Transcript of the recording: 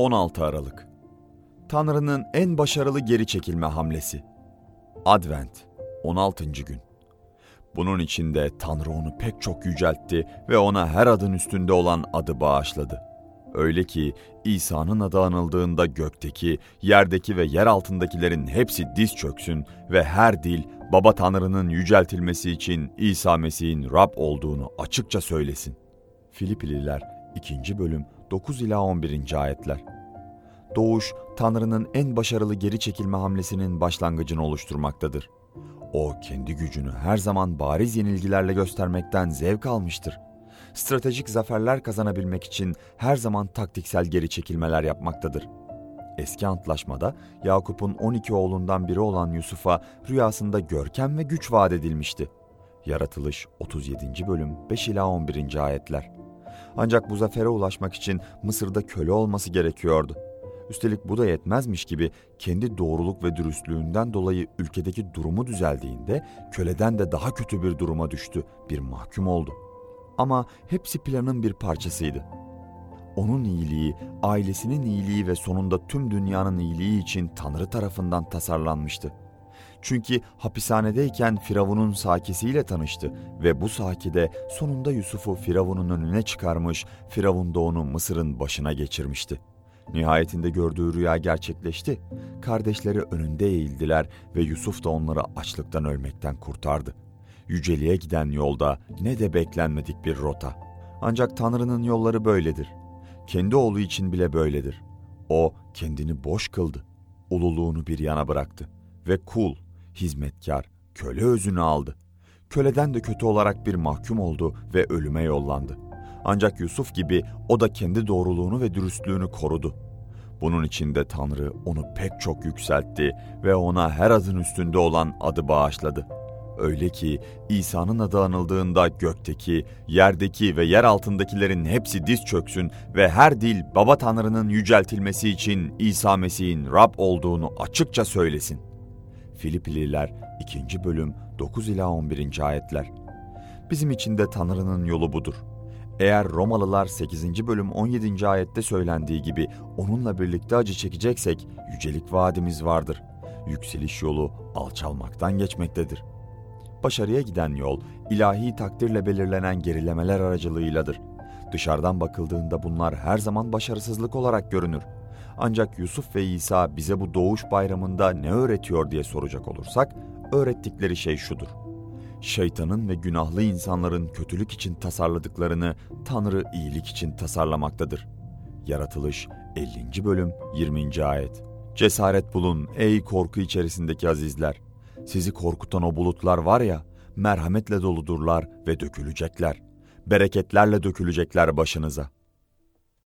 16 Aralık Tanrı'nın en başarılı geri çekilme hamlesi. Advent 16. gün. Bunun içinde Tanrı onu pek çok yüceltti ve ona her adın üstünde olan adı bağışladı. Öyle ki İsa'nın adı anıldığında gökteki, yerdeki ve yer altındakilerin hepsi diz çöksün ve her dil Baba Tanrı'nın yüceltilmesi için İsa Mesih'in Rab olduğunu açıkça söylesin. Filipililer 2. bölüm 9 ila 11. ayetler. Doğuş, Tanrı'nın en başarılı geri çekilme hamlesinin başlangıcını oluşturmaktadır. O kendi gücünü her zaman bariz yenilgilerle göstermekten zevk almıştır. Stratejik zaferler kazanabilmek için her zaman taktiksel geri çekilmeler yapmaktadır. Eski antlaşmada Yakup'un 12 oğlundan biri olan Yusuf'a rüyasında görkem ve güç vaat edilmişti. Yaratılış 37. bölüm 5 ila 11. ayetler. Ancak bu zafere ulaşmak için Mısır'da köle olması gerekiyordu. Üstelik bu da yetmezmiş gibi kendi doğruluk ve dürüstlüğünden dolayı ülkedeki durumu düzeldiğinde köleden de daha kötü bir duruma düştü, bir mahkum oldu. Ama hepsi planın bir parçasıydı. Onun iyiliği, ailesinin iyiliği ve sonunda tüm dünyanın iyiliği için Tanrı tarafından tasarlanmıştı. Çünkü hapishanedeyken Firavun'un sakisiyle tanıştı ve bu sakide sonunda Yusuf'u Firavun'un önüne çıkarmış, Firavun da onu Mısır'ın başına geçirmişti. Nihayetinde gördüğü rüya gerçekleşti. Kardeşleri önünde eğildiler ve Yusuf da onları açlıktan ölmekten kurtardı. Yüceliğe giden yolda ne de beklenmedik bir rota. Ancak Tanrı'nın yolları böyledir. Kendi oğlu için bile böyledir. O kendini boş kıldı. Ululuğunu bir yana bıraktı ve kul, hizmetkar, köle özünü aldı. Köleden de kötü olarak bir mahkum oldu ve ölüme yollandı. Ancak Yusuf gibi o da kendi doğruluğunu ve dürüstlüğünü korudu. Bunun için de Tanrı onu pek çok yükseltti ve ona her adın üstünde olan adı bağışladı. Öyle ki İsa'nın adı anıldığında gökteki, yerdeki ve yer altındakilerin hepsi diz çöksün ve her dil Baba Tanrı'nın yüceltilmesi için İsa Mesih'in Rab olduğunu açıkça söylesin. Filipililer 2. bölüm 9 ila 11. ayetler. Bizim için de Tanrı'nın yolu budur. Eğer Romalılar 8. bölüm 17. ayette söylendiği gibi onunla birlikte acı çekeceksek yücelik vaadimiz vardır. Yükseliş yolu alçalmaktan geçmektedir. Başarıya giden yol ilahi takdirle belirlenen gerilemeler aracılığıyladır. Dışarıdan bakıldığında bunlar her zaman başarısızlık olarak görünür. Ancak Yusuf ve İsa bize bu doğuş bayramında ne öğretiyor diye soracak olursak, öğrettikleri şey şudur. Şeytanın ve günahlı insanların kötülük için tasarladıklarını Tanrı iyilik için tasarlamaktadır. Yaratılış 50. bölüm 20. ayet. Cesaret bulun ey korku içerisindeki azizler. Sizi korkutan o bulutlar var ya, merhametle doludurlar ve dökülecekler. Bereketlerle dökülecekler başınıza.''